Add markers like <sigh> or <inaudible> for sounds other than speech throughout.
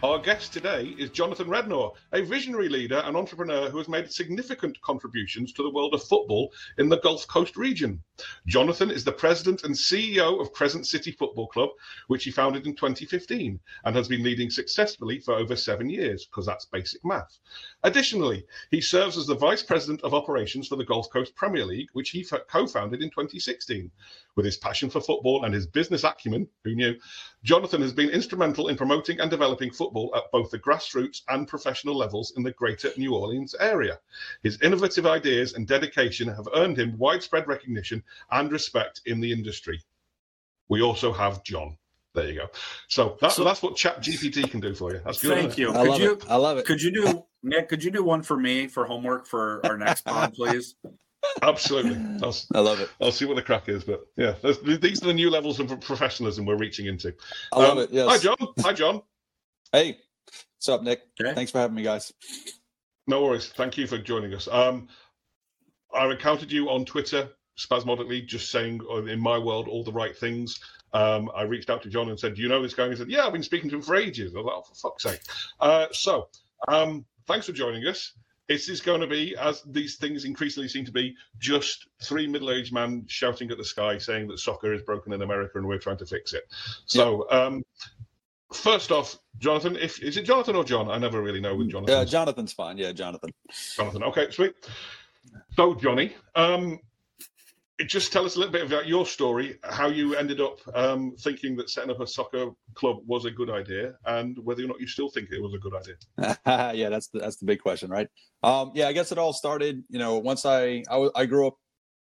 Our guest today is Jonathan Rednor, a visionary leader and entrepreneur who has made significant contributions to the world of football in the Gulf Coast region. Jonathan is the president and CEO of Crescent City Football Club, which he founded in 2015 and has been leading successfully for over seven years, because that's basic math. Additionally, he serves as the vice president of operations for the Gulf Coast Premier League, which he co founded in 2016. With his passion for football and his business acumen, who knew, Jonathan has been instrumental in promoting and developing football at both the grassroots and professional levels in the greater New Orleans area. His innovative ideas and dedication have earned him widespread recognition and respect in the industry. We also have John. There you go. So, that, so that's what Chat GPT can do for you. That's good. Thank you. I could love you, it. I love it. Could you do Nick? Could you do one for me for homework for our next pod, please? <laughs> Absolutely. I'll, I love it. I'll see what the crack is, but yeah, these are the new levels of professionalism we're reaching into. I love um, it. Yes. Hi, John. Hi, John. Hey, what's up, Nick? Okay. Thanks for having me, guys. No worries. Thank you for joining us. Um, I encountered you on Twitter spasmodically, just saying uh, in my world all the right things. Um, I reached out to John and said, "Do you know this guy?" And he said, "Yeah, I've been speaking to him for ages." I was like, "Oh, for fuck's sake!" Uh, so, um, thanks for joining us. It is going to be, as these things increasingly seem to be, just three middle-aged men shouting at the sky, saying that soccer is broken in America and we're trying to fix it. So, um, first off, Jonathan, if is it Jonathan or John? I never really know with Jonathan. Uh, Jonathan's fine. Yeah, Jonathan. Jonathan. Okay, sweet. So, Johnny, um, just tell us a little bit about your story, how you ended up um, thinking that setting up a soccer club was a good idea, and whether or not you still think it was a good idea. <laughs> yeah, that's the, that's the big question, right? Um, yeah, I guess it all started. You know, once I I, I grew up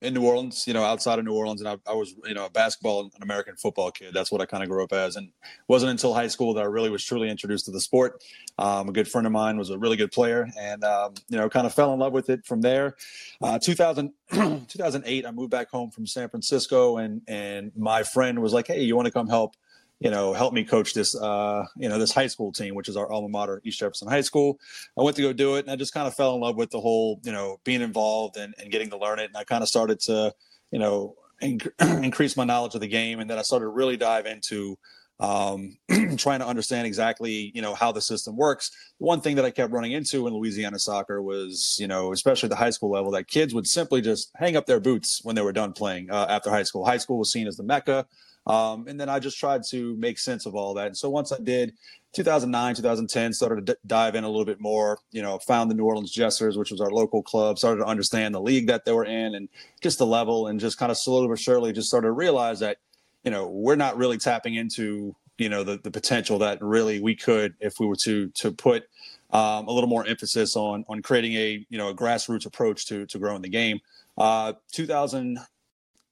in New Orleans, you know, outside of New Orleans, and I, I was, you know, a basketball and American football kid. That's what I kind of grew up as, and wasn't until high school that I really was truly introduced to the sport. Um, a good friend of mine was a really good player, and um, you know, kind of fell in love with it from there. Uh, 2000, <clears throat> 2008, I moved back home from San Francisco, and and my friend was like, "Hey, you want to come help?" You know, help me coach this, uh, you know, this high school team, which is our alma mater, East Jefferson High School. I went to go do it, and I just kind of fell in love with the whole, you know, being involved and, and getting to learn it. And I kind of started to, you know, inc- <clears throat> increase my knowledge of the game, and then I started to really dive into um, <clears throat> trying to understand exactly, you know, how the system works. One thing that I kept running into in Louisiana soccer was, you know, especially the high school level, that kids would simply just hang up their boots when they were done playing uh, after high school. High school was seen as the mecca um, and then I just tried to make sense of all that. And so once I did, 2009, 2010, started to d- dive in a little bit more. You know, found the New Orleans Jesters, which was our local club. Started to understand the league that they were in and just the level, and just kind of slowly but surely just started to realize that, you know, we're not really tapping into you know the the potential that really we could if we were to to put um, a little more emphasis on on creating a you know a grassroots approach to to growing the game. Uh, 2000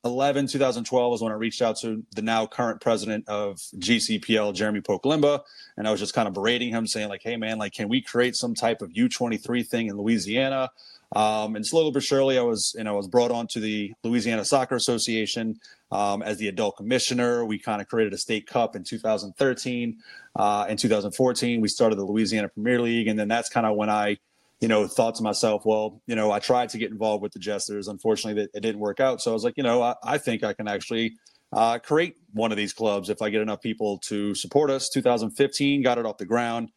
2011, 2012 was when I reached out to the now current president of GCPL, Jeremy Pokelimba, and I was just kind of berating him, saying like, "Hey man, like, can we create some type of U23 thing in Louisiana?" Um, and slowly but surely, I was, you know, I was brought on to the Louisiana Soccer Association um, as the adult commissioner. We kind of created a state cup in 2013. Uh, in 2014, we started the Louisiana Premier League, and then that's kind of when I you know, thought to myself, well, you know, I tried to get involved with the Jesters. Unfortunately, it didn't work out. So I was like, you know, I, I think I can actually uh, create one of these clubs if I get enough people to support us. 2015 got it off the ground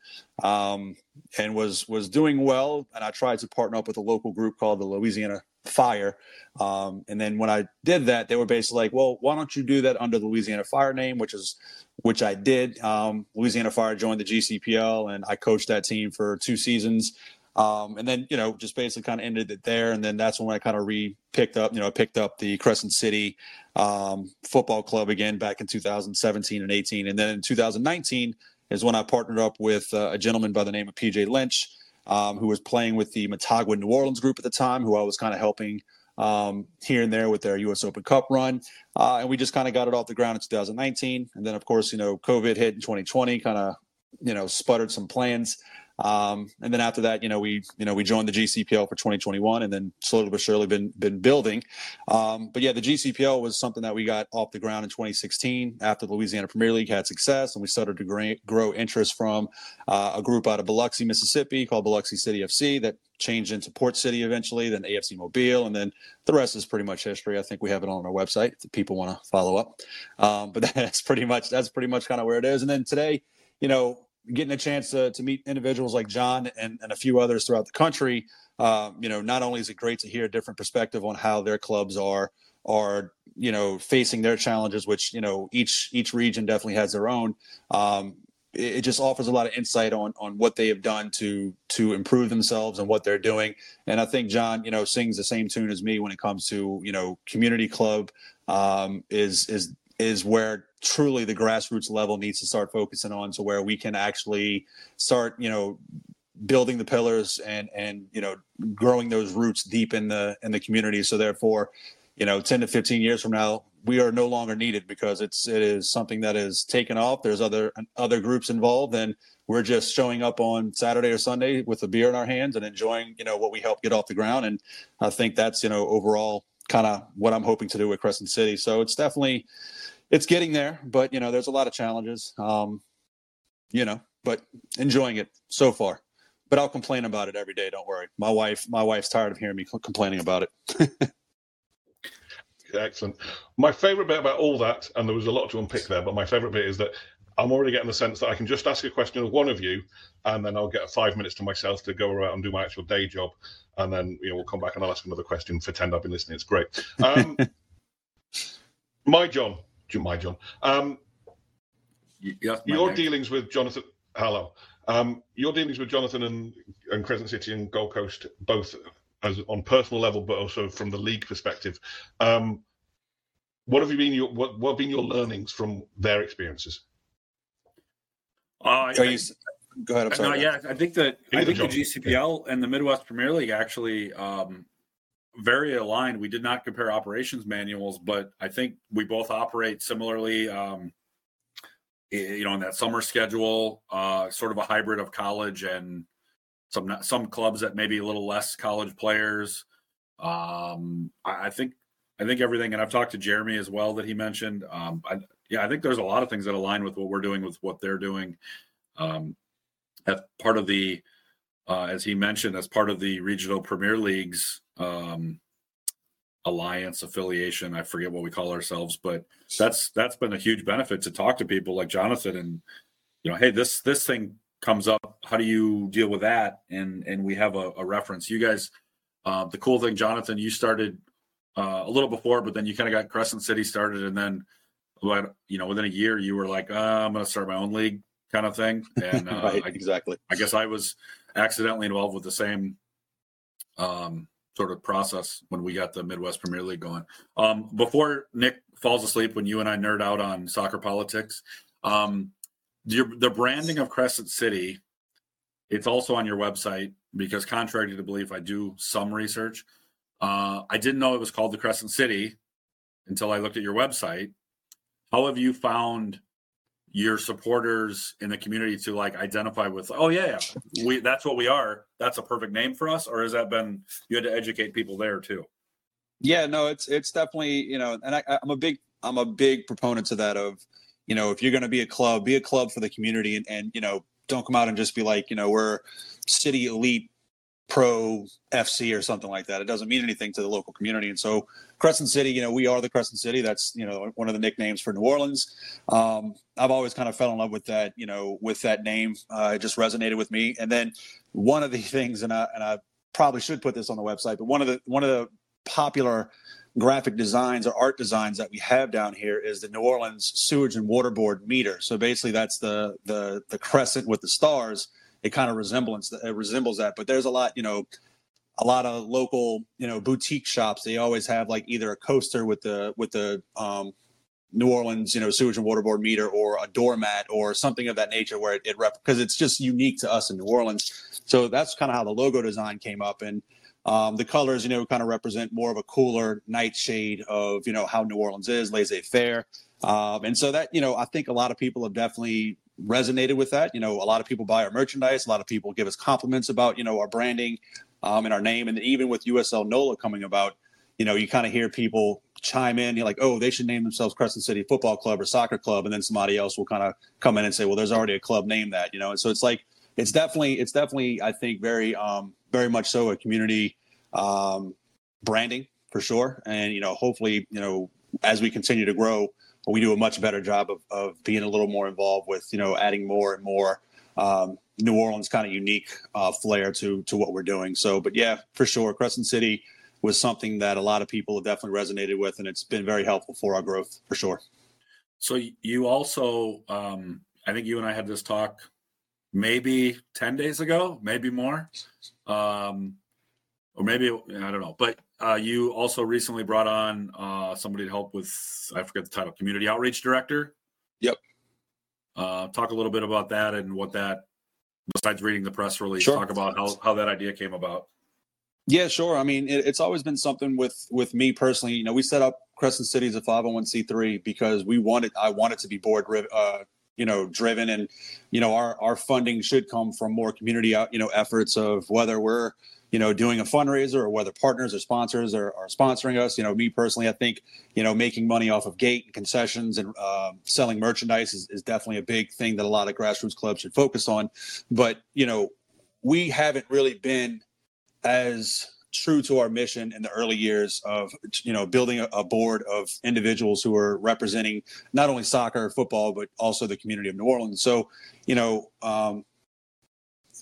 um, and was was doing well. And I tried to partner up with a local group called the Louisiana Fire. Um, and then when I did that, they were basically like, well, why don't you do that under the Louisiana Fire name, which is which I did. Um, Louisiana Fire joined the GCPL, and I coached that team for two seasons. Um, and then, you know, just basically kind of ended it there. And then that's when I kind of re picked up, you know, I picked up the Crescent City um, football club again back in 2017 and 18. And then in 2019 is when I partnered up with uh, a gentleman by the name of PJ Lynch, um, who was playing with the Motagua New Orleans group at the time, who I was kind of helping um, here and there with their U.S. Open Cup run. Uh, and we just kind of got it off the ground in 2019. And then, of course, you know, COVID hit in 2020, kind of, you know, sputtered some plans. Um, and then after that, you know, we you know we joined the GCPL for 2021, and then slowly but surely been been building. Um, but yeah, the GCPL was something that we got off the ground in 2016 after the Louisiana Premier League had success, and we started to grow interest from uh, a group out of Biloxi, Mississippi, called Biloxi City FC that changed into Port City eventually, then AFC Mobile, and then the rest is pretty much history. I think we have it on our website if people want to follow up. Um, but <laughs> that's pretty much that's pretty much kind of where it is. And then today, you know, getting a chance to, to meet individuals like John and, and a few others throughout the country, uh, you know, not only is it great to hear a different perspective on how their clubs are are you know facing their challenges, which you know each each region definitely has their own. Um, it, just offers a lot of insight on on what they have done to to improve themselves and what they're doing. And I think John, you know, sings the same tune as me when it comes to you know community club um, is is is where truly the grassroots level needs to start focusing on to where we can actually start you know building the pillars and and you know growing those roots deep in the in the community. So therefore you know 10 to 15 years from now we are no longer needed because it's it is something that is taken off. There's other other groups involved and we're just showing up on saturday or sunday with a beer in our hands and enjoying you know what we help get off the ground. And i think that's you know overall kind of what i'm hoping to do with crescent city. So it's definitely it's getting there, but you know, there's a lot of challenges. Um, you know, but enjoying it so far. But I'll complain about it every day. Don't worry. My wife, my wife's tired of hearing me complaining about it. <laughs> Excellent. My favorite bit about all that, and there was a lot to unpick there, but my favorite bit is that I'm already getting the sense that I can just ask a question of one of you, and then I'll get five minutes to myself to go around and do my actual day job, and then you know we'll come back and I'll ask another question. Pretend I've been listening. It's great. Um, <laughs> my John, my John. Um, yes, your name. dealings with Jonathan. Hello. Um, your dealings with Jonathan and, and Crescent City and Gulf Coast, both as on personal level, but also from the league perspective. Um, what have you been your what, what have been your learnings from their experiences? Uh, I, you, go ahead. I'm sorry. No, yeah, I think that I think the GCPL yeah. and the Midwest Premier League actually um, very aligned. We did not compare operations manuals, but I think we both operate similarly. Um, you know, in that summer schedule, uh, sort of a hybrid of college and some some clubs that maybe a little less college players. Um, I, I think I think everything, and I've talked to Jeremy as well that he mentioned. Um, I, yeah, I think there's a lot of things that align with what we're doing with what they're doing. Um, as part of the, uh, as he mentioned, as part of the regional Premier Leagues, um, alliance affiliation i forget what we call ourselves but that's that's been a huge benefit to talk to people like jonathan and you know hey this this thing comes up. How do you deal with that? And and we have a, a reference. You guys uh, the cool thing jonathan you started uh, a little before but then you kind of got crescent city started and then you know within a year you were like uh, i'm going to start my own league kind of thing. And <laughs> uh, right, I, exactly. I guess i was accidentally involved with the same um sort of process when we got the Midwest Premier League going. Um, before Nick falls asleep, when you and I nerd out on soccer politics, um, your, the branding of Crescent City, it's also on your website because, contrary to the belief, I do some research. Uh, I didn't know it was called the Crescent City until I looked at your website. How have you found your supporters in the community to like identify with oh yeah, we that's what we are. That's a perfect name for us or has that been you had to educate people there too? Yeah no it's it's definitely you know and I, i'm a big i'm a big proponent to that of you know if you're going to be a club be a club for the community and, and you know don't come out and just be like you know we're city elite pro FC or something like that. It doesn't mean anything to the local community. And so Crescent City, you know, we are the Crescent City. That's, you know, one of the nicknames for New Orleans. Um, I've always kind of fell in love with that, you know, with that name. Uh, it just resonated with me. And then one of the <laughs> things, and I, and I probably should put this on the website, but one of the, one of the popular graphic designs or art designs that we have down here is the New Orleans sewage and water board meter. So basically that's the, the, the crescent with the stars it kind of resemblance it resembles that. But there's a lot, you know, a lot of local, you know, boutique shops. They always have like either a coaster with the with the um, New Orleans, you know, sewage and water board meter, or a doormat, or something of that nature, where it, it because it's just unique to us in New Orleans. So that's kind of how the logo design came up, and um, the colors, you know, kind of represent more of a cooler nightshade of you know how New Orleans is, laissez faire. Um, and so that you know, I think a lot of people have definitely resonated with that. You know, a lot of people buy our merchandise. A lot of people give us compliments about you know our branding um, and our name. And even with USL NOLA coming about, you know, you kind of hear people chime in. You're like, oh, they should name themselves Crescent City Football Club or Soccer Club, and then somebody else will kind of come in and say, well, there's already a club named that. You know, and so it's like it's definitely it's definitely I think very um, very much so a community um, branding for sure. And you know, hopefully, you know, as we continue to grow we do a much better job of, of being a little more involved with you know adding more and more um, New Orleans kind of unique uh, flair to to what we're doing. So, but yeah, for sure, Crescent City was something that a lot of people have definitely resonated with, and it's been very helpful for our growth for sure. So you also, um, I think you and I had this talk maybe ten days ago, maybe more, um, or maybe I don't know, but uh, you also recently brought on uh, somebody to help with I forget the title, community outreach director. Yep. Uh, talk a little bit about that and what that. Besides reading the press release, sure. talk about how how that idea came about. Yeah, sure. I mean, it, it's always been something with with me personally. You know, we set up Crescent City as a 501c3 because we wanted I wanted to be board uh, you know driven and you know our our funding should come from more community you know efforts of whether we're you know, doing a fundraiser or whether partners or sponsors are, are sponsoring us. You know, me personally, I think, you know, making money off of gate and concessions and uh, selling merchandise is, is definitely a big thing that a lot of grassroots clubs should focus on. But, you know, we haven't really been as true to our mission in the early years of you know building a, board of individuals who are representing not only soccer football but also the community of new orleans so you know um,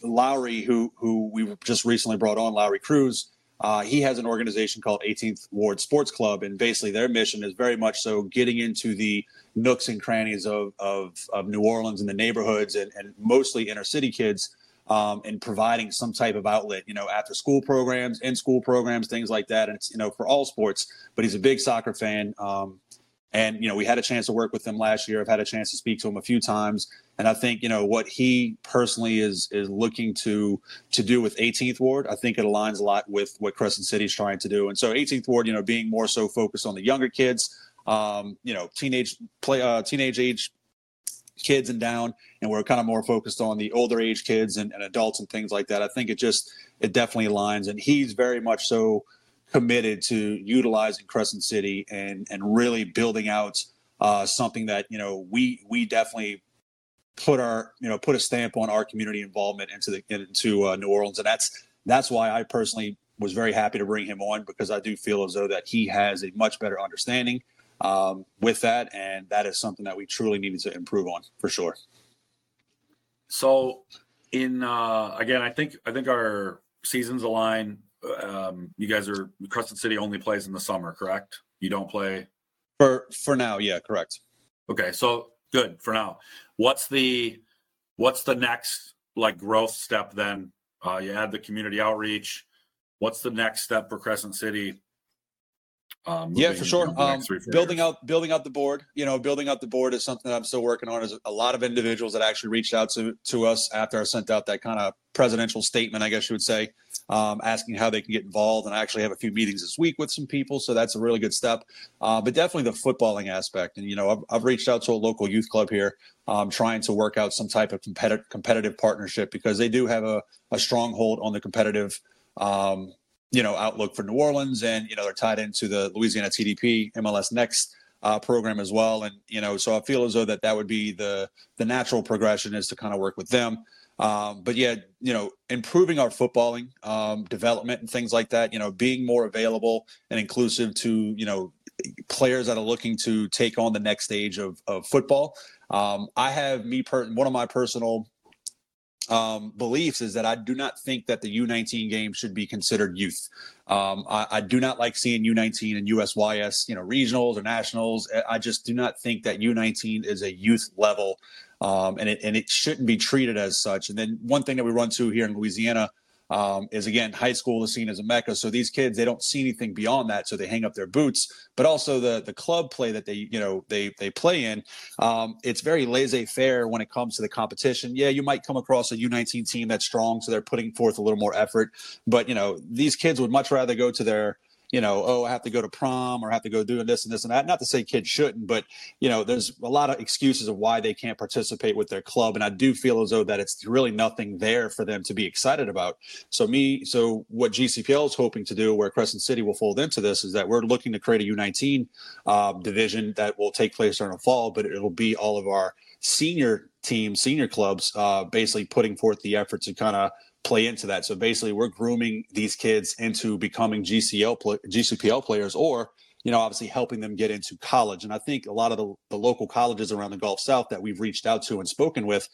Lowry, who who we just recently brought on, Lowry Cruz, uh, he has an organization called 18th Ward Sports Club, and basically their mission is very much so getting into the nooks and crannies of of, of New Orleans and the neighborhoods, and, and mostly inner city kids, um, and providing some type of outlet, you know, after school programs, in school programs, things like that. And it's you know for all sports, but he's a big soccer fan. Um, and you know, we had a chance to work with him last year. I've had a chance to speak to him a few times, and I think you know what he personally is is looking to to do with 18th Ward. I think it aligns a lot with what Crescent City is trying to do. And so 18th Ward, you know, being more so focused on the younger kids, um, you know, teenage play, uh, teenage age kids and down, and we're kind of more focused on the older age kids and, and adults and things like that. I think it just it definitely aligns, and he's very much so committed to utilizing Crescent City and and really building out uh, something that you know we we definitely put our you know put a stamp on our community involvement into the into uh, New Orleans, and that's that's why I personally was very happy to bring him on because I do feel as though that he has a much better understanding um, with that, and that is something that we truly needed to improve on for sure. So, in uh, again, I think I think our seasons align um, you guys are Crescent City only plays in the summer, correct? You don't play for for now. Yeah, correct. Okay, so good for now. What's the what's the next like growth step then? Uh, you add the community outreach. What's the next step for Crescent City um, yeah, for sure. Um, building years. out, building out the board. You know, building out the board is something that I'm still working on. Is a lot of individuals that actually reached out to to us after I sent out that kind of presidential statement, I guess you would say, um, asking how they can get involved. And I actually have a few meetings this week with some people, so that's a really good step. Uh, but definitely the footballing aspect. And you know, I've, I've reached out to a local youth club here, um, trying to work out some type of competitive competitive partnership because they do have a, a stronghold on the competitive um, you know outlook for New Orleans, and you know they're tied into the Louisiana TDP MLS Next uh, program as well. And you know, so I feel as though that that would be the the natural progression is to kind of work with them. Um, but yeah, you know, improving our footballing um, development and things like that. You know, being more available and inclusive to you know players that are looking to take on the next stage of of football. Um, I have me per one of my personal um, beliefs is that I do not think that the U19 game should be considered youth. Um, I, I, do not like seeing U19 and USYS, you know, regionals or nationals. I just do not think that U19 is a youth level, um, and it and it shouldn't be treated as such. And then one thing that we run to here in Louisiana um, is again high school is seen as a mecca. So these kids they don't see anything beyond that. So they hang up their boots. But also the the club play that they you know they they play in um, it's very laissez-faire when it comes to the competition. Yeah you might come across a u19 team that's strong so they're putting forth a little more effort. But you know these kids would much rather go to their you know, oh, I have to go to prom or I have to go doing this and this and that. Not to say kids shouldn't, but you know, there's a lot of excuses of why they can't participate with their club, and I do feel as though that it's really nothing there for them to be excited about. So me, so what GCPL is hoping to do, where Crescent City will fold into this, is that we're looking to create a U19 uh, division that will take place during the fall, but it'll be all of our senior teams, senior clubs, uh, basically putting forth the effort to kind of play into that. So basically, we're grooming these kids into becoming GCL GCPL players, or you know, obviously helping them get into college. And I think a lot of the, the local colleges around the Gulf South that we've reached out to and spoken with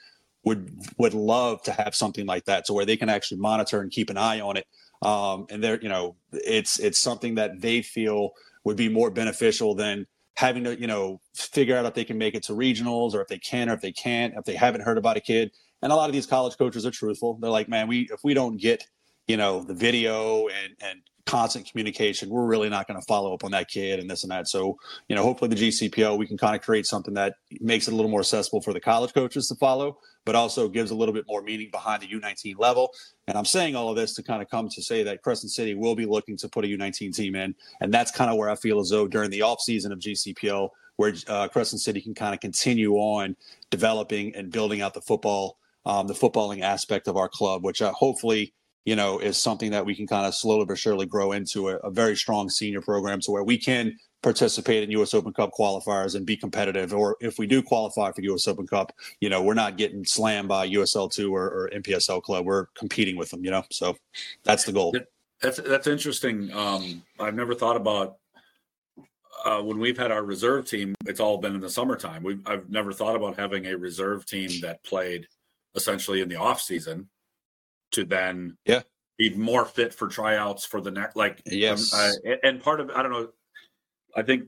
would would love to have something like that, so where they can actually monitor and keep an eye on it. Um, and they're, you know, it's it's something that they feel would be more beneficial than having to, you know, figure out if they can make it to regionals or if they can or if they can't, if they haven't heard about a kid and a lot of these college coaches are truthful. They're like, man, we if we don't get you know the video and and constant communication, we're really not going to follow up on that kid and this and that. So, you know, hopefully the GCPL, we can kind of create something that makes it a little more accessible for the college coaches to follow, but also gives a little bit more meaning behind the U19 level. And I'm saying all of this to kind of come to say that Crescent City will be looking to put a U19 team in. And that's kind of where I feel as though during the off season of GCPL, where uh, Crescent City can kind of continue on developing and building out the football um, the footballing aspect of our club, which uh, hopefully you know is something that we can kind of slowly but surely grow into a, a, very strong senior program, to where we can participate in U.S. Open Cup qualifiers and be competitive. Or if we do qualify for U.S. Open Cup, you know we're not getting slammed by USL two or, or NPSL club. We're competing with them. You know, so that's the goal. That's that's interesting. Um, I've never thought about uh, when we've had our reserve team, it's all been in the summertime. We've, I've never thought about having a reserve team that played essentially in the off season to then yeah. be more fit for tryouts for the next like yes. Um, uh, and part of i don't know i think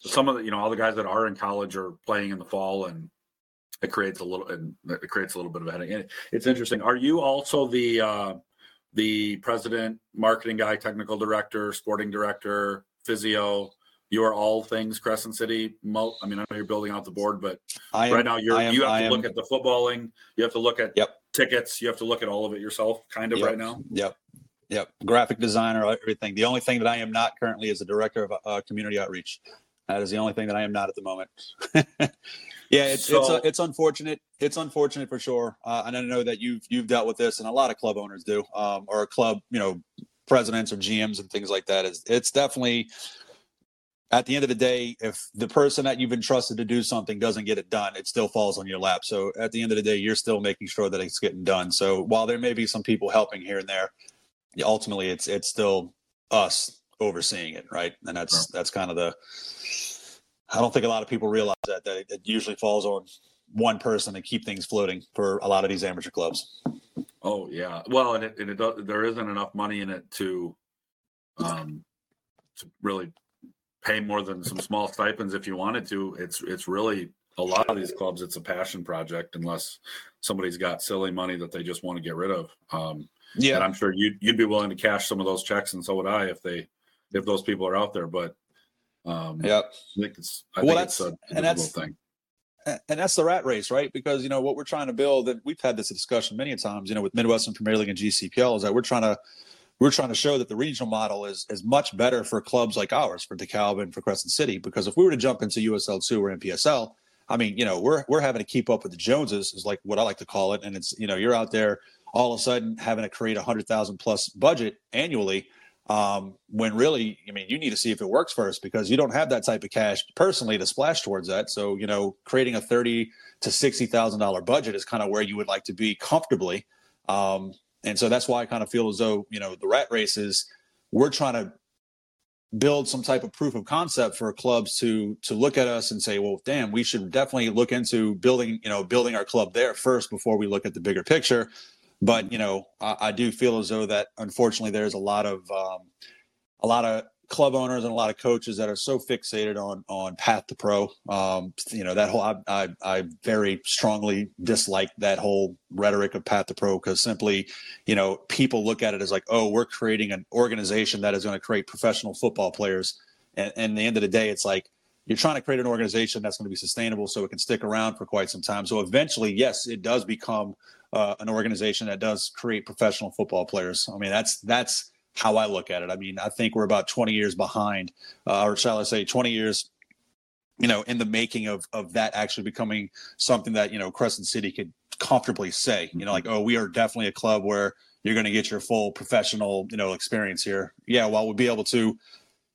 some of the you know all the guys that are in college are playing in the fall and it creates a little and it creates a little bit of a headache. It's interesting. Are you also the uh the president marketing guy technical director sporting director physio you are all things Crescent City. I mean, I know you're building out the board, but am, right now you're am, you have to am, look at the footballing. You have to look at yep. tickets. You have to look at all of it yourself, kind of yep. right now. Yep. Yep. Graphic designer, everything. The only thing that I am not currently is a director of uh, community outreach. That is the only thing that I am not at the moment. <laughs> yeah, it's so, it's uh, it's unfortunate. It's unfortunate for sure. Uh, and I know that you've you've dealt with this, and a lot of club owners do, um, or club you know presidents or GMs and things like that. Is it's definitely at the end of the day, if the person that you've entrusted to do something doesn't get it done, it still falls on your lap. So at the end of the day, you're still making sure that it's getting done. So while there may be some people helping here and there, ultimately it's it's still us overseeing it, right? And that's that's kind of the. I don't think a lot of people realize that that it usually falls on one person to keep things floating for a lot of these amateur clubs. Oh yeah, well, and it, and it does, there isn't enough money in it to, um, to really pay more than some small stipends if you wanted to. It's it's really a lot of these clubs. It's a passion project unless somebody's got silly money that they just want to get rid of. Um, yeah, and I'm sure you'd you'd be willing to cash some of those checks, and so would I if they if those people are out there. But um, yeah, I think it's I well, think that's, it's a and that's, thing. And that's the rat race, right? Because you know what we're trying to build, and we've had this discussion many times. You know, with Midwestern Premier League and GCPL, is that we're trying to we're trying to show that the regional model is is much better for clubs like ours, for DeKalb and for Crescent City. Because if we were to jump into USL two or NPSL, I mean, you know, we're we're having to keep up with the Joneses, is like what I like to call it. And it's you know, you're out there all of a sudden having to create a hundred thousand plus budget annually. Um, when really, I mean, you need to see if it works first because you don't have that type of cash personally to splash towards that. So, you know, creating a thirty to sixty thousand dollar budget is kind of where you would like to be comfortably. Um, and so that's why I kind of feel as though, you know, the rat races, we're trying to build some type of proof of concept for clubs to to look at us and say, well, damn, we should definitely look into building, you know, building our club there first before we look at the bigger picture. But you know, I, I do feel as though that unfortunately there's a lot of um, a lot of club owners and a lot of coaches that are so fixated on on path to pro. Um, you know that whole I, I, I very strongly dislike that whole rhetoric of path to pro because simply, you know, people look at it as like, oh, we're creating an organization that is going to create professional football players, and, and the end of the day, it's like you're trying to create an organization that's going to be sustainable so it can stick around for quite some time. So eventually, yes, it does become uh, an organization that does create professional football players. I mean, that's that's how I look at it. I mean, I think we're about 20 years behind, uh, or shall I say, 20 years, you know, in the making of of that actually becoming something that you know Crescent City could comfortably say. You know, like, oh, we are definitely a club where you're going to get your full professional, you know, experience here. Yeah, while we'll be able to,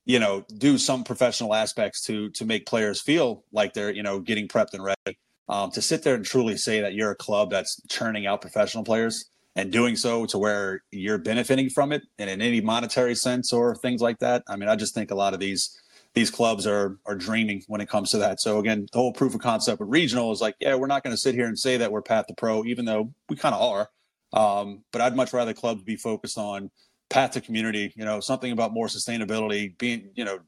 you know, do some professional aspects to to make players feel like they're, you know, getting prepped and ready. Um, to sit there and truly say that you're a club that's churning out professional players and doing so to where you're benefiting from it and in any monetary sense or things like that. I mean, I just think a lot of these these clubs are are dreaming when it comes to that. So again, the whole proof of concept with regional is like, yeah, we're not going to sit here and say that we're path to pro, even though we kind of are. Um, but I'd much rather clubs be focused on path to community, you know, something about more sustainability, being, you know,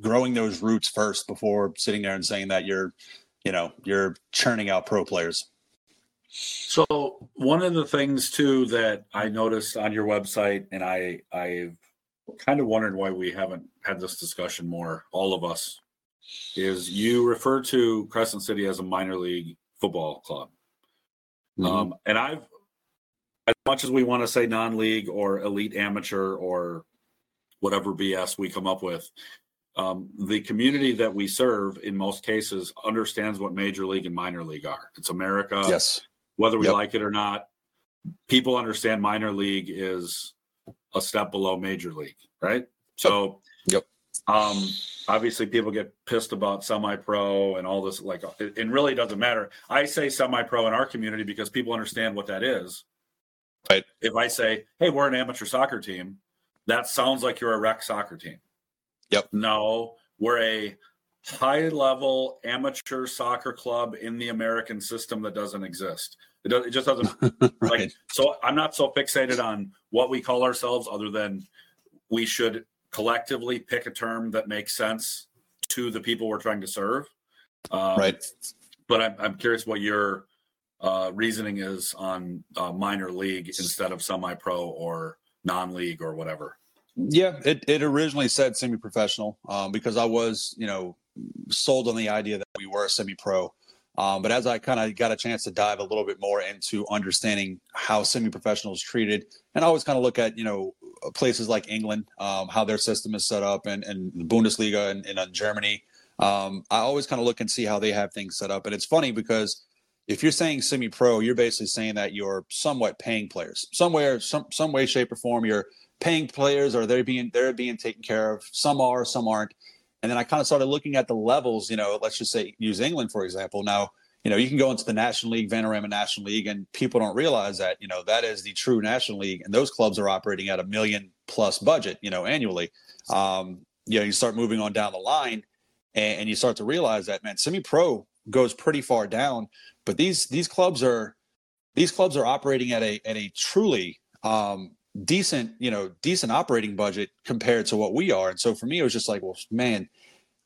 growing those roots first before sitting there and saying that you're, you know, you're churning out pro players. So one of the things too that I noticed on your website, and I I've kind of wondered why we haven't had this discussion more, all of us, is you refer to Crescent City as a minor league football club. Mm-hmm. Um, and I've as much as we want to say non-league or elite amateur or whatever BS we come up with, um, the community that we serve in most cases understands what major league and minor league are. It's America. Yes. Whether we yep. like it or not, people understand minor league is a step below major league, right? So, yep. Um, obviously, people get pissed about semi-pro and all this. Like, it, it really doesn't matter. I say semi-pro in our community because people understand what that is Right. If I say, "Hey, we're an amateur soccer team," that sounds like you're a rec soccer team. Yep. No, we're a high level amateur soccer club in the American system that doesn't exist. It, does, it just doesn't <laughs> right. like so I'm not so fixated on what we call ourselves other than we should collectively pick a term that makes sense to the people we're trying to serve. Um, right. But I'm, I'm curious what your uh, reasoning is on uh, minor league instead of semi-pro or non-league or whatever. Yeah, it, it originally said semi-professional um, because I was, you know, sold on the idea that we were semi-pro. Um, but as I kind of got a chance to dive a little bit more into understanding how semi professionals treated, and I always kind of look at, you know, places like England, um, how their system is set up, and, and the Bundesliga and, and in Germany. Um, I always kind of look and see how they have things set up. And it's funny because if you're saying semi-pro, you're basically saying that you're somewhat paying players somewhere, some some way, shape, or form. You're paying players, or they're being they're being taken care of. Some are, some aren't. And then I kind of started looking at the levels. You know, let's just say use England for example. Now, you know, you can go into the National League, Vanarama National League, and people don't realize that you know that is the true National League, and those clubs are operating at a million plus budget, you know, annually. Um, you know, you start moving on down the line, and, and you start to realize that man, semi-pro goes pretty far down but these these clubs are these clubs are operating at a at a truly um, decent you know decent operating budget compared to what we are. And so for me, it was just like, well, man.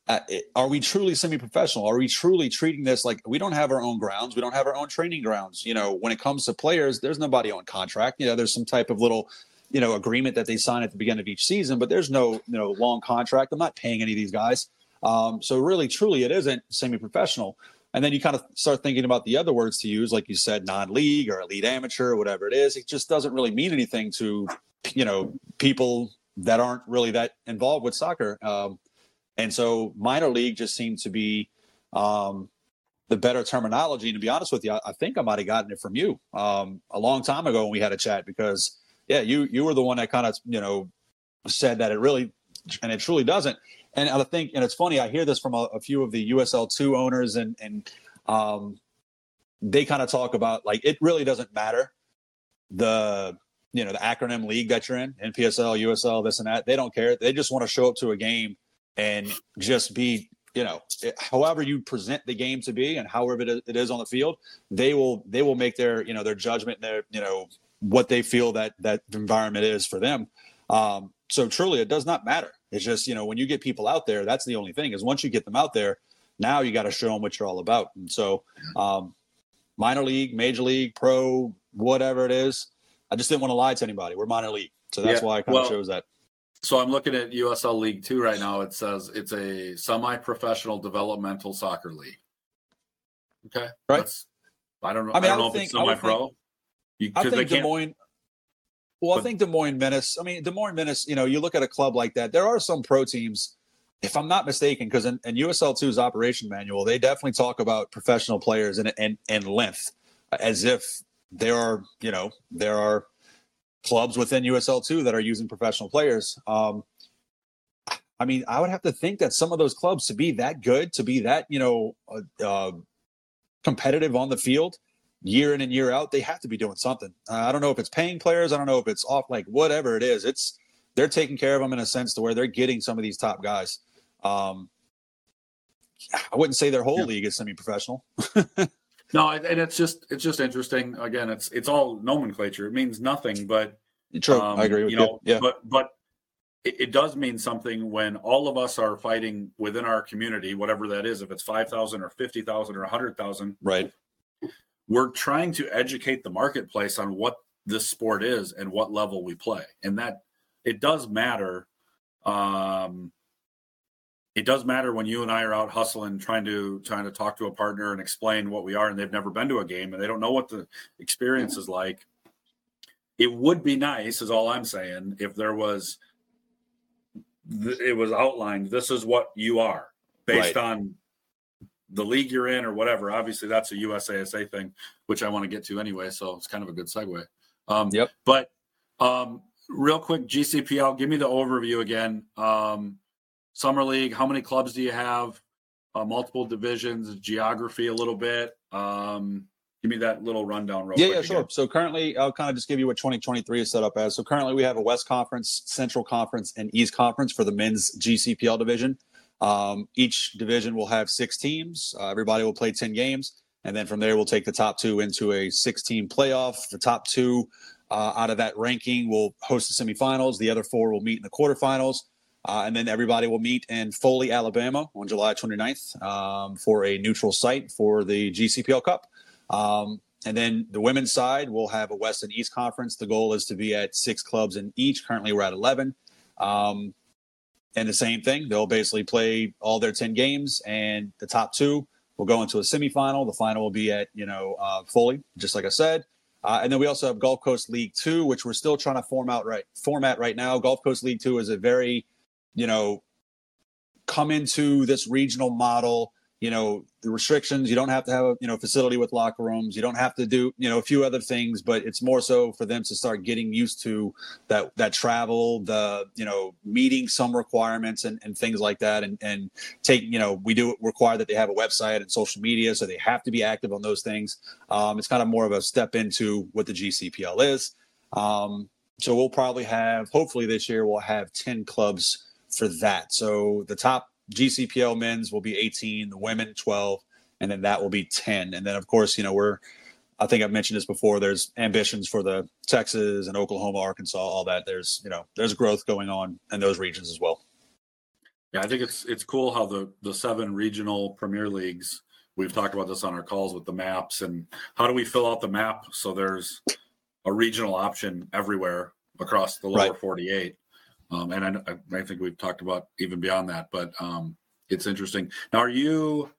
Uh, are we truly semi-professional? Are we truly treating this like we don't have our own grounds? We don't have our own training grounds. You know, when it comes to players, there's nobody on contract. You know, there's some type of little, you know, agreement that they sign at the beginning of each season, but there's no, you know, long contract. I'm not paying any of these guys. Um, so really, truly, it isn't semi-professional. And then you kind of start thinking about the other words to use, like you said, non-league or elite amateur or whatever it is. It just doesn't really mean anything to, you know, people that aren't really that involved with soccer. Um, and so minor league just seemed to be um, the better terminology. And to be honest with you, I, I think I might have gotten it from you um, a long time ago when we had a chat because, yeah, you you were the one that kind of you know said that it really and it truly doesn't. And I think, and it's funny, I hear this from a, a few of the USL two owners, and and um, they kind of talk about like it really doesn't matter the you know the acronym league that you're in, NPSL, USL, this and that. They don't care. They just want to show up to a game and just be you know however you present the game to be and however it is on the field they will they will make their you know their judgment and their you know what they feel that that environment is for them um, so truly it does not matter it's just, you know, when you get people out there, that's the only thing is once you get them out there, now you got to show them what you're all about. And so, um, minor league, major league, pro, whatever it is, I just didn't want to lie to anybody. We're minor league. So that's yeah. why I kind well, of chose that. So I'm looking at USL League Two right now. It says it's a semi-professional developmental soccer league. Okay, right. That's, I don't know. I, mean, I don't I know think, if it's semi-pro. I think, you, I think Des Moines. Well, but, I think Des Moines Menace. I mean, Des Moines Menace. You know, you look at a club like that. There are some pro teams, if I'm not mistaken, because in, in USL 2's operation manual, they definitely talk about professional players and and and length, as if there are you know there are clubs within USL 2 that are using professional players. Um, I mean, I would have to think that some of those clubs to be that good, to be that you know uh, uh, competitive on the field, year in and year out, they have to be doing something. Uh, I don't know if it's paying players. I don't know if it's off, like whatever it is. It's they're taking care of them in a sense to where they're getting some of these top guys. Um, I wouldn't say their whole yeah. league is semi-professional. <laughs> no, and it's just it's just interesting. Again, it's it's all nomenclature. It means nothing, but true. Um, I agree with you. Know, you. Yeah, but but it, it, does mean something when all of us are fighting within our community, whatever that is. If it's five thousand or fifty thousand or a hundred thousand, right? We're trying to educate the marketplace on what this sport is and what level we play and that it does matter um it does matter when you and I are out hustling trying to trying to talk to a partner and explain what we are and they've never been to a game and they don't know what the experience is like it would be nice is all I'm saying if there was it was outlined this is what you are based right. on the league you're in or whatever. Obviously, that's a USASA thing, which I want to get to anyway. So it's kind of a good segue. Um, yep. But um, real quick, GCPL, give me the overview again. Um, Summer League, how many clubs do you have? Uh, multiple divisions, geography a little bit. Um, give me that little rundown real yeah, quick. Yeah, sure. So currently, I'll kind of just give you what 2023 is set up as. So currently, we have a West Conference, Central Conference, and East Conference for the men's GCPL division. Um, each division will have six teams. Uh, everybody will play 10 games. And then from there, we'll take the top two into a 16 playoff. The top two uh, out of that ranking will host the semifinals. The other four will meet in the quarterfinals. Uh, and then everybody will meet in Foley, Alabama on July 29th um, for a neutral site for the GCPL Cup. Um, and then the women's side will have a West and East conference. The goal is to be at six clubs in each. Currently, we're at 11. Um, and the same thing, they'll basically play all their 10 games, and the top two will go into a semifinal. The final will be at, you know, uh, Foley, just like I said. Uh, and then we also have Gulf Coast League Two, which we're still trying to form out right format right now. Gulf Coast League Two is a very, you know, come into this regional model you know the restrictions you don't have to have a you know facility with locker rooms you don't have to do you know a few other things but it's more so for them to start getting used to that that travel the you know meeting some requirements and, and things like that and and take you know we do require that they have a website and social media so they have to be active on those things. Um, it's kind of more of a step into what the gcpl is. Um, so we'll probably have hopefully this year we'll have 10 clubs for that. So the top GCPL men's will be 18, the women 12, and then that will be 10. And then, of course, you know, we're, I think I've mentioned this before, there's ambitions for the Texas and Oklahoma, Arkansas, all that. There's, you know, there's growth going on in those regions as well. Yeah, I think it's it's cool how the the seven regional premier leagues we've talked about this on our calls with the maps and how do we fill out the map so there's a regional option everywhere across the lower right. 48 um, and I, I, think we've talked about even beyond that, but um, it's interesting. Now, are you?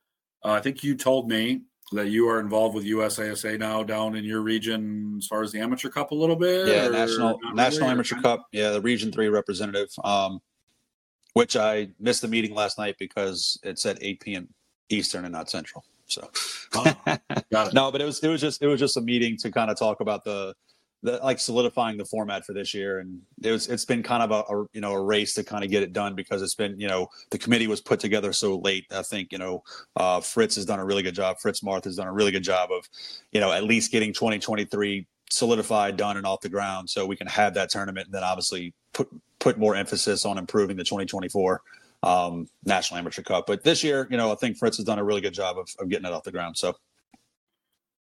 Uh, I think you told me that you are involved with USASA now down in your region as far as the amateur cup a little bit. Yeah, national national really? amateur cup. Yeah, the region three representative. Um, which I missed the meeting last night because it's at 8 p.m. Eastern and not Central. So, oh, <laughs> no, but it was it was just it was just a meeting to kind of talk about the the, like solidifying the format for this year. And it was it's been kind of a, a, you know a race to kind of get it done because it's been you know the committee was put together so late. I think you know uh, fritz has done a really good job. Fritz marth has done a really good job of you know at least getting 2023 solidified done and off the ground so we can have that tournament and then obviously put put more emphasis on improving the 2024 um, national amateur cup. But this year you know i think fritz has done a really good job of, of getting it off the ground. So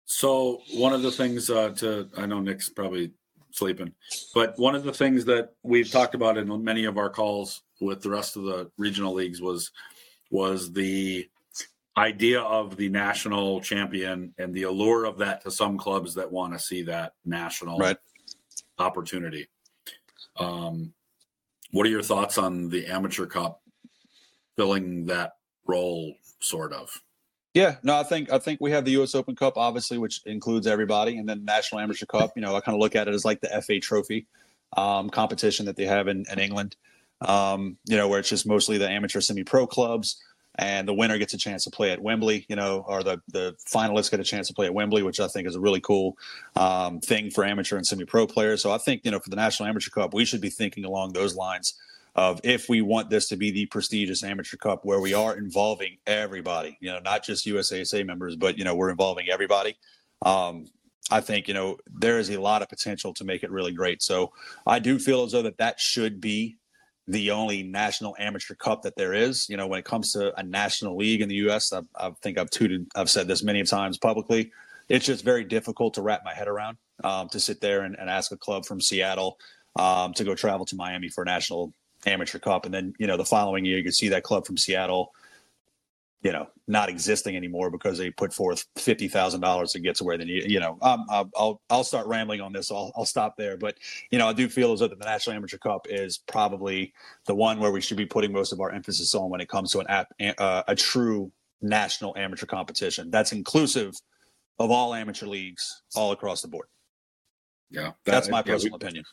so one of the things uh, to I know Nick's probably sleeping, but one of the things that we've talked about in many of our calls with the rest of the regional leagues was was the idea of the national champion and the allure of that to some clubs that want to see that national right. opportunity. Um, what are your thoughts on the amateur cup filling that role, sort of? Yeah, no, I think I think we have the U.S. Open Cup, obviously, which includes everybody, and then National Amateur Cup. You know, I kind of look at it as like the FA Trophy um, competition that they have in, in England. Um, you know, where it's just mostly the amateur semi-pro clubs, and the winner gets a chance to play at Wembley. You know, or the the finalists get a chance to play at Wembley, which I think is a really cool um, thing for amateur and semi-pro players. So I think you know for the National Amateur Cup, we should be thinking along those lines of if we want this to be the prestigious amateur cup where we are involving everybody, you know, not just USASA members, but you know, we're involving everybody. Um, I think you know there is a lot of potential to make it really great. So I do feel as though that that should be the only national amateur cup that there is. You know, when it comes to a national league in the U.S., I, I think I've tooted, I've said this many times publicly. It's just very difficult to wrap my head around um, to sit there and, and, ask a club from Seattle um, to go travel to Miami for a national amateur cup, and then you know the following year you could see that club from Seattle, you know, not existing anymore because they put forth fifty thousand dollars to get to where they need. You know, um, I'll I'll start rambling on this. I'll I'll stop there. But you know, I do feel as though the National Amateur Cup is probably the one where we should be putting most of our emphasis on when it comes to an app, uh, a true national amateur competition that's inclusive of all amateur leagues all across the board. Yeah, that, that's my personal we, opinion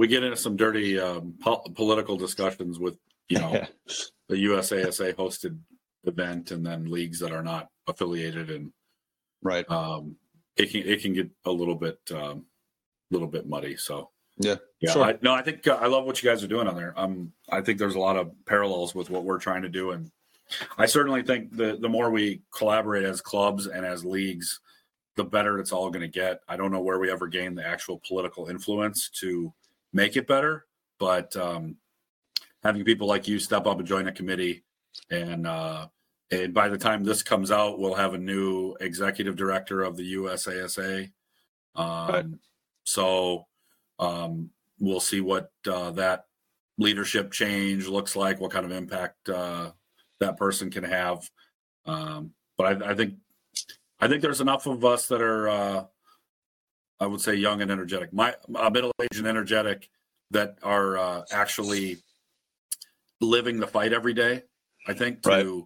we get into some dirty um, po- political discussions with you know <laughs> the USASA hosted event and then leagues that are not affiliated and right. um, it can it can get a little bit um, little bit muddy so. Yeah yeah sure. I, no I think uh, I love what you guys are doing on there. Um I think there's a lot of parallels with what we're trying to do and I certainly think the the more we collaborate as clubs and as leagues the better it's all going to get. I don't know where we ever gain the actual political influence to make it better. But um, having people like you step up and join a committee, and uh, and by the time this comes out, we'll have a new executive director of the USASA. Um, So um, we'll see what uh, that leadership change looks like, what kind of impact uh, that person can have. Um, but I, I, think I think there's enough of us that are uh, I would say young and energetic. My uh, middle aged and energetic that are uh, actually living the fight every day. I think to right.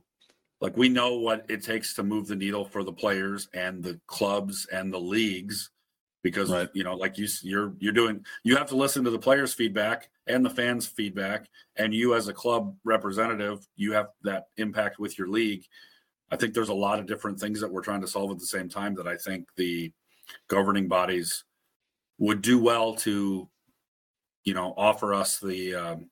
like we know what it takes to move the needle for the players and the clubs and the leagues because right. you know like you you're you're doing you have to listen to the players feedback and the fans feedback and you as a club representative you have that impact with your league i think there's a lot of different things that we're trying to solve at the same time that i think the governing bodies would do well to, you know, offer us the um,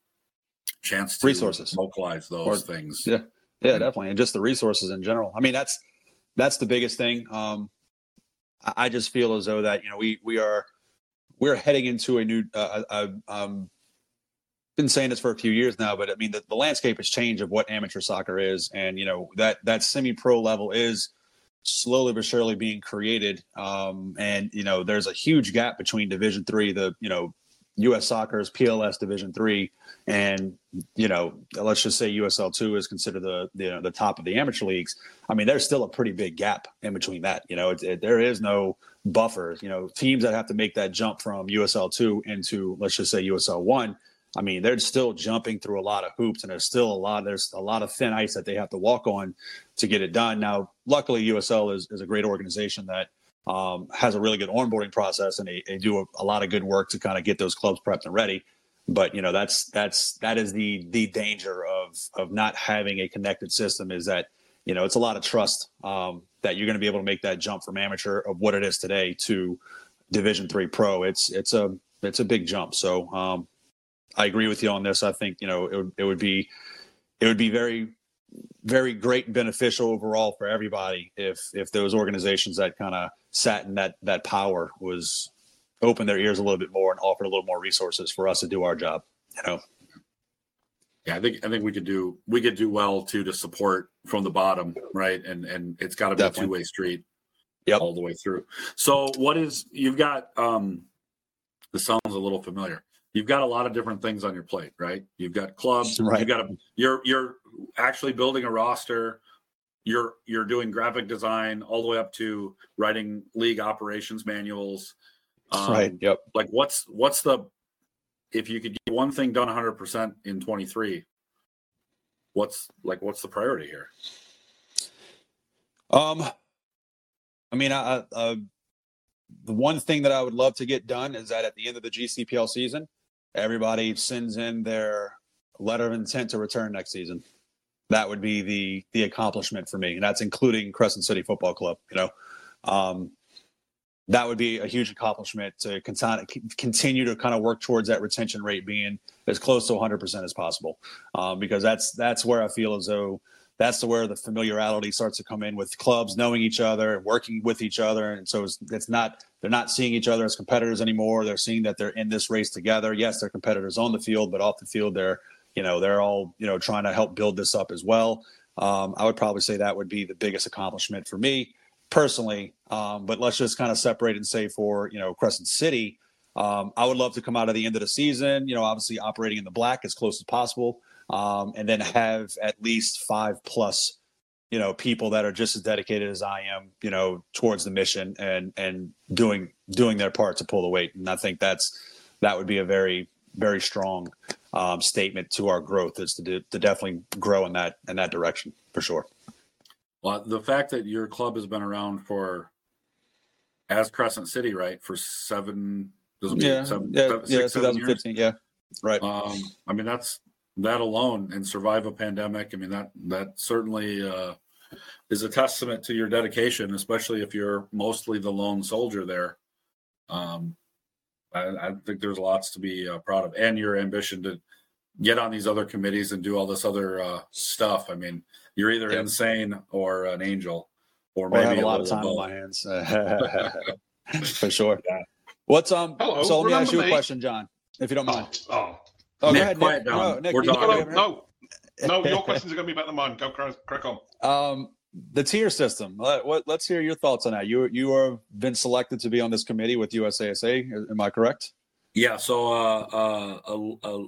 chance to resources localize those or, things. Yeah, yeah, definitely, and just the resources in general. I mean, that's that's the biggest thing. Um, I just feel as though that you know we we are we're heading into a new. Uh, uh, um, been saying this for a few years now, but I mean the, the landscape has changed of what amateur soccer is, and you know that that semi pro level is slowly but surely being created. Um, and you know, there's a huge gap between Division Three, the you know, U.S. Soccer's PLS Division Three, and you know, let's just say USL Two is considered the the, you know, the top of the amateur leagues. I mean, there's still a pretty big gap in between that. You know, it, it, there is no buffer. You know, teams that have to make that jump from USL Two into let's just say USL One I mean, they're still jumping through a lot of hoops, and there's still a lot. There's a lot of thin ice that they have to walk on to get it done. Now, luckily, USL is, is a great organization that um, has a really good onboarding process, and they, they do a, a, lot of good work to kind of get those clubs prepped and ready. But you know, that's that's that is the the danger of of not having a connected system is that you know it's a lot of trust um, that you're going to be able to make that jump from amateur of what it is today to Division three pro. It's it's a it's a big jump. So um, I agree with you on this. I think you know it would, it would be it would be very very great and beneficial overall for everybody if if those organizations that kind of sat in that that power was open their ears a little bit more and offered a little more resources for us to do our job. You know. Yeah, I think I think we could do we could do well too to support from the bottom, right? And and it's got to be Definitely. a two way street, yep. all the way through. So what is you've got? um This sounds a little familiar you've got a lot of different things on your plate, right? You've got clubs, <laughs> right. you've got a you're you're actually building a roster, you're you're doing graphic design all the way up to writing league operations manuals. Um, right. Yep. Like what's what's the if you could get one thing done 100% in 23 what's like what's the priority here Um, I mean, I, uh, the one thing that I would love to get done is that at the end of the GCPL season, everybody sends in their letter of intent to return next season. That would be the the accomplishment for me, and that's including Crescent City Football Club. You know, um, that would be a huge accomplishment to continue to kind of work towards that retention rate being as close to 100% as possible, um, because that's that's where I feel as though that's where the familiarity starts to come in with clubs knowing each other and working with each other and so it's, it's, not they're not seeing each other as competitors anymore. They're seeing that they're in this race together. Yes they're competitors on the field but off the field they're you know they're all you know trying to help build this up as well. Um, i would probably say that would be the biggest accomplishment for me personally. Um, but let's just kind of separate and say for you know crescent city um, i would love to come out of the end of the season you know obviously operating in the black as close as possible um, and then have at least five plus you know people that are just as dedicated as I am you know towards the mission and and doing doing their part to pull the weight and I think that's that would be a very very strong um, statement to our growth is to, do, to definitely grow in that in that direction for sure. Well, the fact that your club has been around for as Crescent City, right, for seven, doesn't yeah, seven, yeah, seven, yeah, 2015, yeah, right. Um, I mean, that's that alone and survive a pandemic. I mean, that that certainly uh, is a testament to your dedication, especially if you're mostly the lone soldier there. Um, I, I, think there's lots to be uh, proud of, and your ambition to get on these other committees and do all this other uh, stuff. I mean, you're either yep. insane or an angel, or maybe have a, a lot of time on my hands. <laughs> For sure. <laughs> Yeah. What's um? Hello, so let me ask you a question, John, if you don't mind. Oh, oh Oh, Nick, ahead, quiet Nick. down. No, Nick, We're talking. No, no, no, your questions are going to be about the mine. Go crack on. Um, the tier system. Let, what, let's hear your thoughts on that. You you have been selected to be on this committee with USASA. Am I correct? Yeah. So, uh, uh, uh,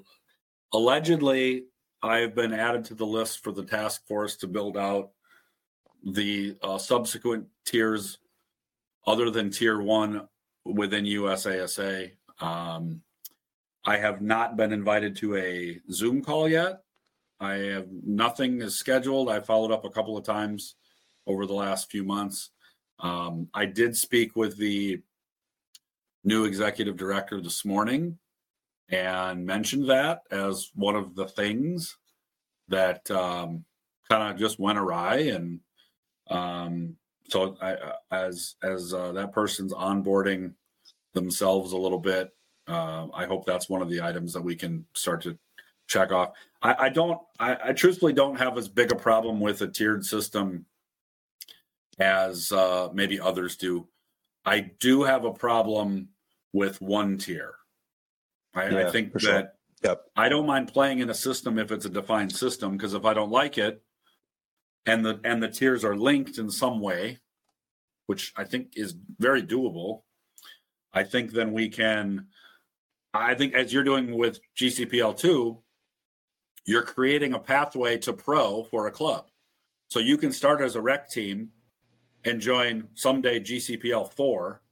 allegedly, I have been added to the list for the task force to build out the uh, subsequent tiers, other than tier one within USASA. Um, I have not been invited to a Zoom call yet. I have nothing is scheduled. I followed up a couple of times over the last few months. Um, I did speak with the new executive director this morning and mentioned that as one of the things that um, kind of just went awry. And um, so, I, as as uh, that person's onboarding themselves a little bit, uh, I hope that's one of the items that we can start to check off. I, I don't, I, I, truthfully don't have as big a problem with a tiered system as uh, maybe others do. I do have a problem with one tier. I, yeah, I think that sure. yep. I don't mind playing in a system if it's a defined system because if I don't like it, and the and the tiers are linked in some way, which I think is very doable. I think then we can I think as you're doing with GCPL two, you're creating a pathway to pro for a club. So you can start as a rec team and join someday GCPL four,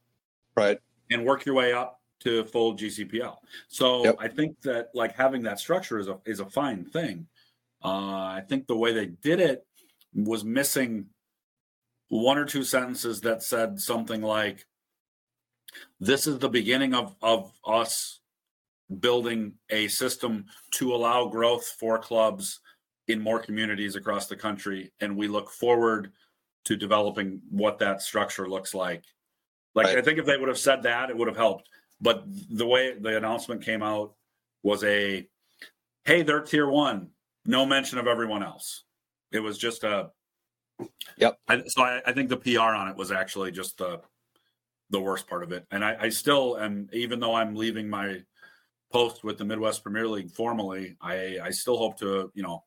right, and work your way up to full GCPL. So yep. I think that like having that structure is a is a fine thing. Uh, I think the way they did it was missing one or two sentences that said something like, "This is the beginning of of us building a system to allow growth for clubs in more communities across the country. And we look forward to developing what that structure looks like. Like right. i think if they would have said that it would have helped. But the way the announcement came out was a hey they're tier one no mention of everyone else. It was just a yep. I, so I, I think the pr on it was actually just the the worst part of it. And I, I still am even though i'm leaving my post with the Midwest Premier League formally, I I still hope to you know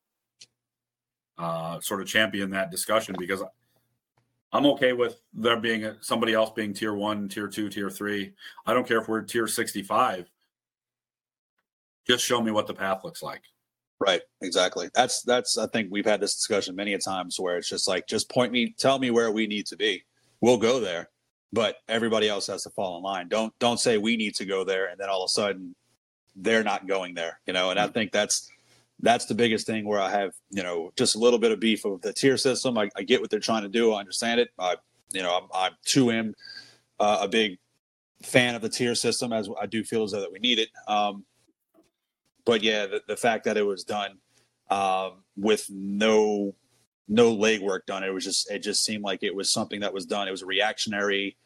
uh, sort of champion that discussion because I'm okay with there being somebody else being tier one, tier two, tier three. I don't care if we're tier 65. Just show me what the path looks like. Right, exactly. That's that's I think we've had this discussion many a times where it's just like just point me, tell me where we need to be. We'll go there, but everybody else has to fall in line. Don't don't say we need to go there and then all of a sudden they're not going there, you know. And I mm. think that's that's the biggest thing where I have, you know, just a little bit of beef of the tier system. I, I get what they're trying to do. I understand it. I, you know, I'm, I'm too am uh, a big fan of the tier system as I do feel as though that we need it. Um, but yeah, the, the fact that it was done um, with no no legwork done, it was just it just seemed like it was something that was done. It was a reactionary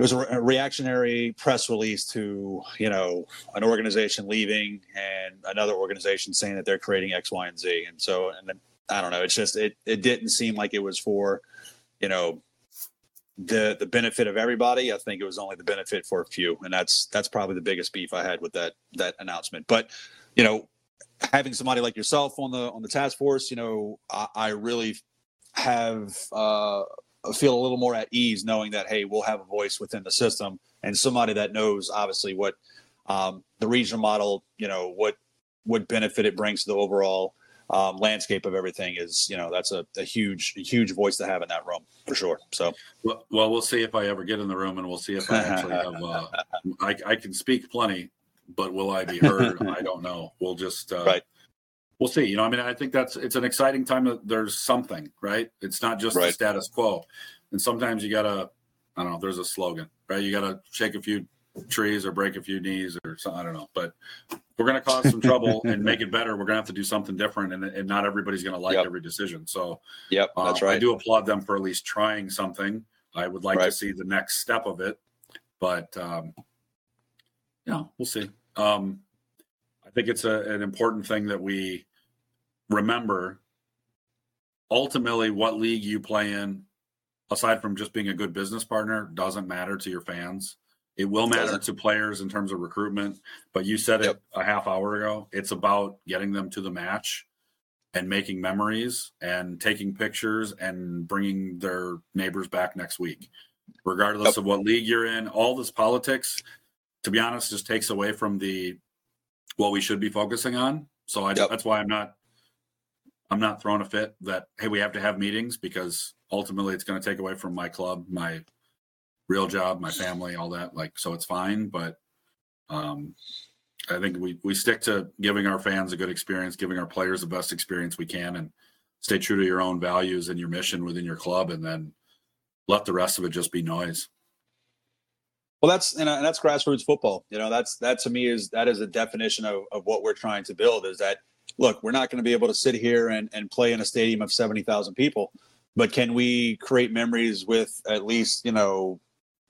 it was a, reactionary press release to you know an organization leaving and another organization saying that they're creating X, Y, and Z. And so, and then I don't know. It's just it it didn't seem like it was for you know the the benefit of everybody. I think it was only the benefit for a few, and that's that's probably the biggest beef I had with that that announcement. But you know, having somebody like yourself on the on the task force, you know, I, I really have uh, feel a little more at ease knowing that hey, we'll have a voice within the system and somebody that knows obviously what um, the regional model, you know, what what benefit it brings to the overall um, landscape of everything is, you know, that's a, a huge, a huge voice to have in that room for sure. So, well, well, we'll see if I ever get in the room, and we'll see if I actually have. Uh, <laughs> I, I can speak plenty, but will I be heard? I don't know. We'll just uh, right we'll see. You know, I mean, I think that's it's an exciting time that there's something, right? It's not just right. the status quo. And sometimes you gotta, I don't know, there's a slogan, right? You gotta shake a few trees or break a few knees or something. I don't know. But we're gonna cause some trouble <laughs> and make it better. We're gonna have to do something different, and, and not everybody's gonna like yep. every decision. So, yep, uh, that's right. I do applaud them for at least trying something. I would like right. to see the next step of it, but um, yeah, we'll see. Um, I think it's a, an important thing that we remember ultimately what league you play in aside from just being a good business partner doesn't matter to your fans it will matter to players in terms of recruitment but you said yep. it a half hour ago it's about getting them to the match and making memories and taking pictures and bringing their neighbors back next week regardless yep. of what league you're in all this politics to be honest just takes away from the what we should be focusing on so I, yep. that's why i'm not I'm not throwing a fit that hey we have to have meetings because ultimately it's going to take away from my club, my real job, my family, all that. Like so, it's fine, but um, I think we we stick to giving our fans a good experience, giving our players the best experience we can, and stay true to your own values and your mission within your club, and then let the rest of it just be noise. Well, that's and that's grassroots football. You know, that's that to me is that is a definition of, of what we're trying to build. Is that look, we're not going to be able to sit here and, and play in a stadium of 70,000 people, but can we create memories with at least, you know,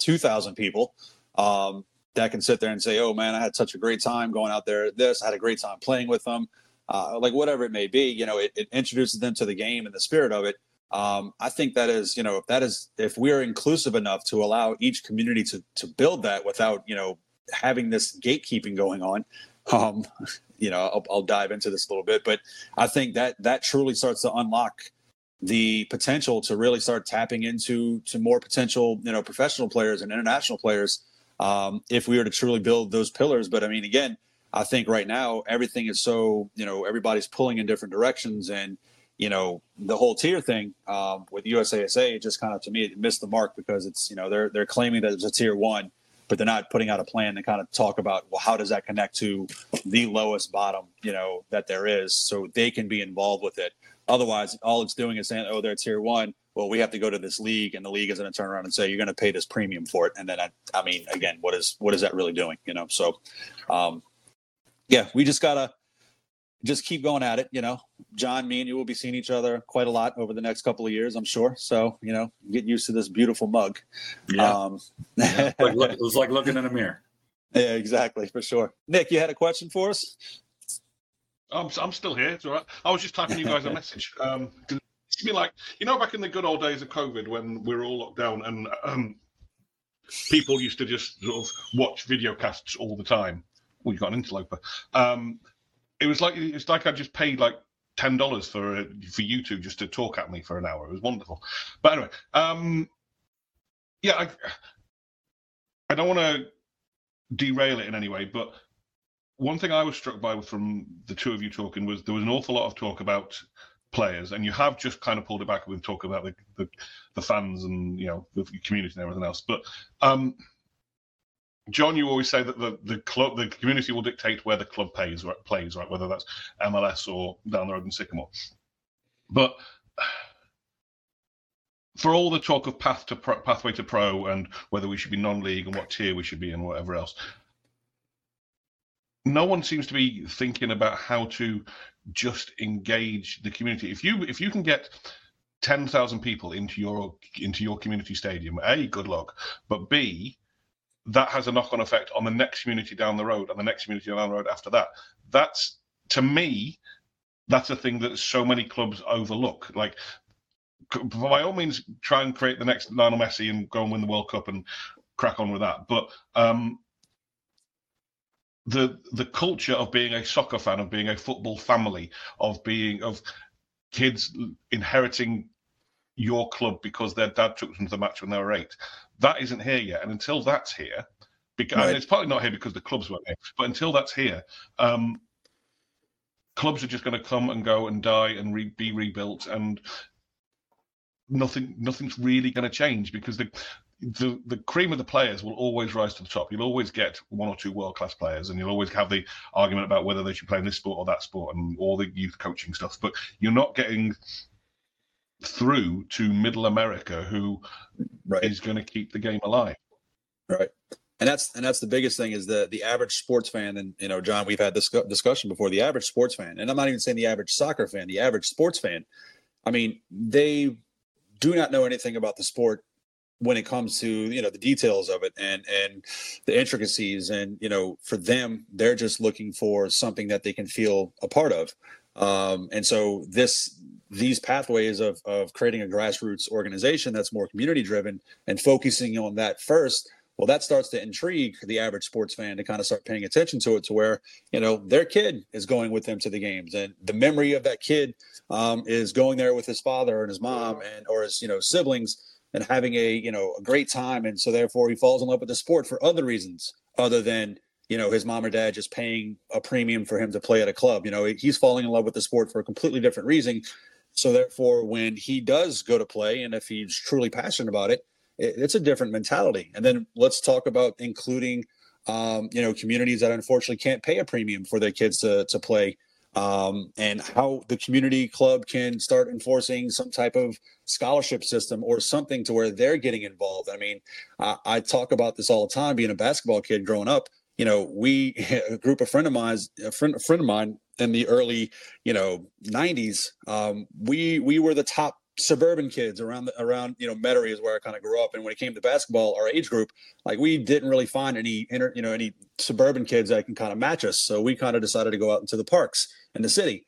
2,000 people um, that can sit there and say, oh man, I had such a great time going out there. This, I had a great time playing with them. Uh, like whatever it may be, you know, it, it, introduces them to the game and the spirit of it. Um, I think that is, you know, if that is, if we are inclusive enough to allow each community to to build that without, you know, having this gatekeeping going on, um, <laughs> you know, I'll, I'll dive into this a little bit, but I think that that truly starts to unlock the potential to really start tapping into to more potential, you know, professional players and international players um, if we were to truly build those pillars. But I mean, again, I think right now everything is so, you know, everybody's pulling in different directions and, you know, the whole tier thing um, with USASA, just kind of to me it missed the mark because it's, you know, they're they're claiming that it's a tier one but they're not putting out a plan to kind of talk about well how does that connect to the lowest bottom you know that there is? So they can be involved with it. Otherwise all it's doing is saying oh they're tier one. Well we have to go to this league and the league is going to turn around and say you're going to pay this premium for it. And then I, I mean again what is what is that really doing you know? So um yeah we just gotta just keep going at it. You know, John, me and you will be seeing each other quite a lot over the next couple of years, I'm sure. So, you know, get used to this beautiful mug. Yeah. Um, <laughs> yeah. Like look, it was like looking in a mirror. <laughs> Yeah, exactly, for sure. Nick, you had a question for us? I'm, I'm still here. It's all right. I was just typing you guys a message. Um, it's been like, you know, back in the good old days of COVID when we were all locked down and um, people used to just sort of watch video casts all the time. Well, you got an interloper. Um, it was like it's like I just paid like ten dollars for uh, for you two just to talk at me for an hour. It was wonderful. But anyway, um, yeah, I, I don't want to derail it in any way, but one thing I was struck by from the two of you talking was there was an awful lot of talk about players, and you have just kind of pulled it back with talk about the, the, the fans and you know the community and everything else. But um, John, you always say that the, the club, the community will dictate where the club pays, right, plays, right? Whether that's MLS or down the road in Sycamore. But for all the talk of path to pro, pathway to pro and whether we should be non-league and what tier we should be in, whatever else, no one seems to be thinking about how to just engage the community. If you if you can get ten thousand people into your into your community stadium, a good luck, but b that has a knock on effect on the next community down the road and the next community down the road after that. That's to me, that's a thing that so many clubs overlook. Like, by all means, try and create the next Lionel Messi and go and win the World Cup and crack on with that. But um, the the culture of being a soccer fan, of being a football family, of being of kids inheriting your club because their dad took them to the match when they were eight. That isn't here yet, and until that's here, because right. it's partly not here because the clubs weren't here, but until that's here, um, clubs are just going to come and go and die and re- be rebuilt, and nothing nothing's really going to change because the the the cream of the players will always rise to the top. You'll always get one or two world class players, and you'll always have the argument about whether they should play in this sport or that sport, and all the youth coaching stuff. But you're not getting through to Middle America, who right. is going to keep the game alive. Right. And that's and that's the biggest thing is the the average sports fan and you know John we've had this discussion before the average sports fan and I'm not even saying the average soccer fan the average sports fan I mean they do not know anything about the sport when it comes to you know the details of it and and the intricacies and you know for them they're just looking for something that they can feel a part of um, and so this these pathways of of creating a grassroots organization that's more community driven and focusing on that first well that starts to intrigue the average sports fan to kind of start paying attention to it to where you know their kid is going with them to the games. And the memory of that kid um, is going there with his father and his mom and or his you know siblings and having a you know a great time. And so therefore he falls in love with the sport for other reasons other than you know his mom or dad just paying a premium for him to play at a club. You know he's falling in love with the sport for a completely different reason so therefore, when he does go to play, and if he's truly passionate about it, it it's a different mentality. And then let's talk about including, um, you know, communities that unfortunately can't pay a premium for their kids to to play, um, and how the community club can start enforcing some type of scholarship system or something to where they're getting involved. I mean, I, I talk about this all the time. Being a basketball kid growing up, you know, we <laughs> a group of friend of mine, a friend, a friend of mine in the early, you know, 90s, um, we we were the top suburban kids around the, around you know Metairie is where I kind of grew up. And when it came to basketball, our age group, like we didn't really find any inter, you know any suburban kids that can kind of match us. So we kind of decided to go out into the parks in the city.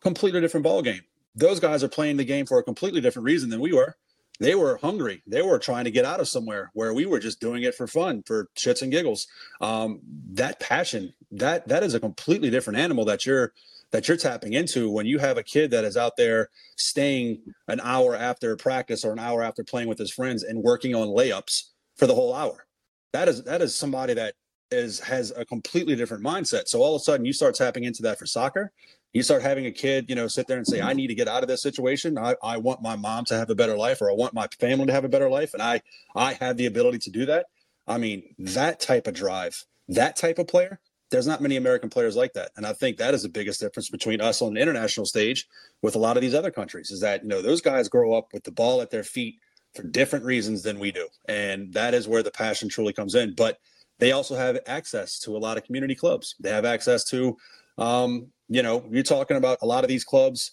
Completely different ball game. Those guys are playing the game for a completely different reason than we were. They were hungry. They were trying to get out of somewhere where we were just doing it for fun, for shits and giggles. Um, that passion, that that is a completely different animal that you're that you're tapping into when you have a kid that is out there staying an hour after practice or an hour after playing with his friends and working on layups for the whole hour. That is that is somebody that is has a completely different mindset. So all of a sudden you start tapping into that for soccer. You start having a kid, you know, sit there and say, I need to get out of this situation. I, I want my mom to have a better life or I want my family to have a better life. And I I have the ability to do that. I mean, that type of drive, that type of player there's not many American players like that. And I think that is the biggest difference between us on the international stage with a lot of these other countries is that, you know, those guys grow up with the ball at their feet for different reasons than we do. And that is where the passion truly comes in. But they also have access to a lot of community clubs. They have access to, um, you know, you're talking about a lot of these clubs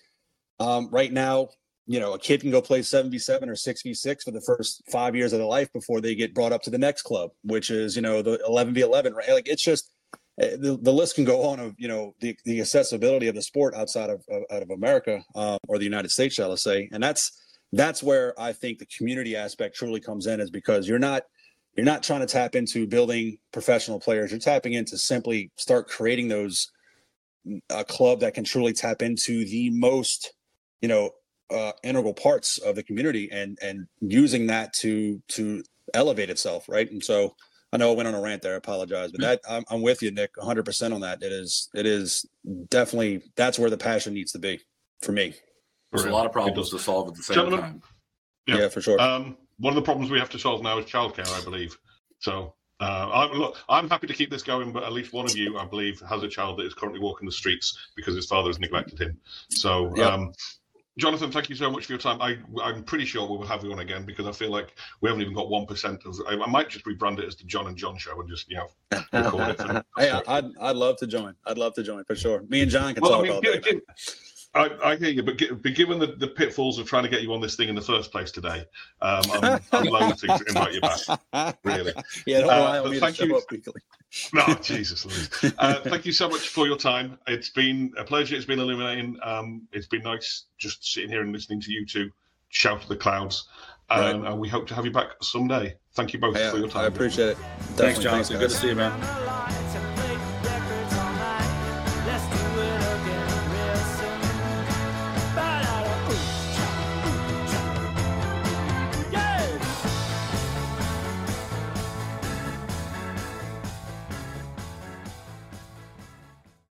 um, right now. You know, a kid can go play 7v7 or 6v6 for the first five years of their life before they get brought up to the next club, which is, you know, the 11v11, right? Like it's just, Eh, the, the list can go on of you know the, the accessibility of the sport outside of, of out of America um, or the United States, shall I say? And that's that's where I think the community aspect truly comes in, is because you're not you're not trying to tap into building professional players. You're tapping into simply start creating those a club that can truly tap into the most you know uh, integral parts of the community and and using that to to elevate itself, right? And so I know I went on a rant there. I apologize, but that I'm, I'm with you, Nick, 100 percent on that. It is it is definitely that's where the passion needs to be for me. There's a lot of problems to solve at the same Gentlemen, time. Yeah. yeah, for sure. Um, one of the problems we have to solve now is childcare, I believe. So Uh, I'm, look, I'm happy to keep this going, but at least one of you, I believe, has a child that is currently walking the streets because his father has neglected him. So, yep. um, Jonathan, thank you so much for your time. I, am pretty sure we will have you on again because I feel like we haven't even got one percent of. I, I, might just rebrand it as the John and John Show and just you know record it. <laughs> hey, I'd I'd love to join. I'd love to join for sure. Me and John can well, talk I mean, all day. I, I, hear you, but, but given the, the, pitfalls of trying to get you on this thing in the first place today, um, I'm, I'm loathing to invite you back. Really. <laughs> Yeah, don't uh, me thank you. <laughs> no, <laughs> Jesus. Uh, thank you so much for your time. It's been a pleasure. It's been illuminating. Um, it's been nice just sitting here and listening to you two shout to the clouds. Um, right. And we hope to have you back someday. Thank you both for your time. I appreciate it. Definitely. Thanks, Jonathan. Good to see you, man.